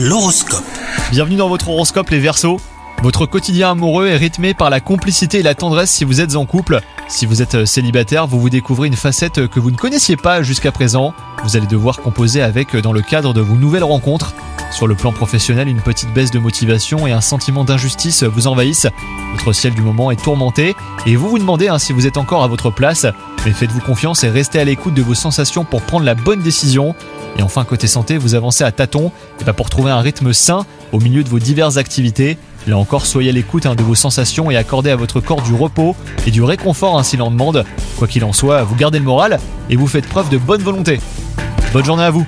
L'horoscope. Bienvenue dans votre horoscope les Verseaux. Votre quotidien amoureux est rythmé par la complicité et la tendresse si vous êtes en couple. Si vous êtes célibataire, vous vous découvrez une facette que vous ne connaissiez pas jusqu'à présent. Vous allez devoir composer avec dans le cadre de vos nouvelles rencontres. Sur le plan professionnel, une petite baisse de motivation et un sentiment d'injustice vous envahissent. Votre ciel du moment est tourmenté et vous vous demandez hein, si vous êtes encore à votre place. Mais faites-vous confiance et restez à l'écoute de vos sensations pour prendre la bonne décision. Et enfin, côté santé, vous avancez à tâtons et pas pour trouver un rythme sain au milieu de vos diverses activités. Là encore, soyez à l'écoute hein, de vos sensations et accordez à votre corps du repos et du réconfort ainsi l'en demande. Quoi qu'il en soit, vous gardez le moral et vous faites preuve de bonne volonté. Bonne journée à vous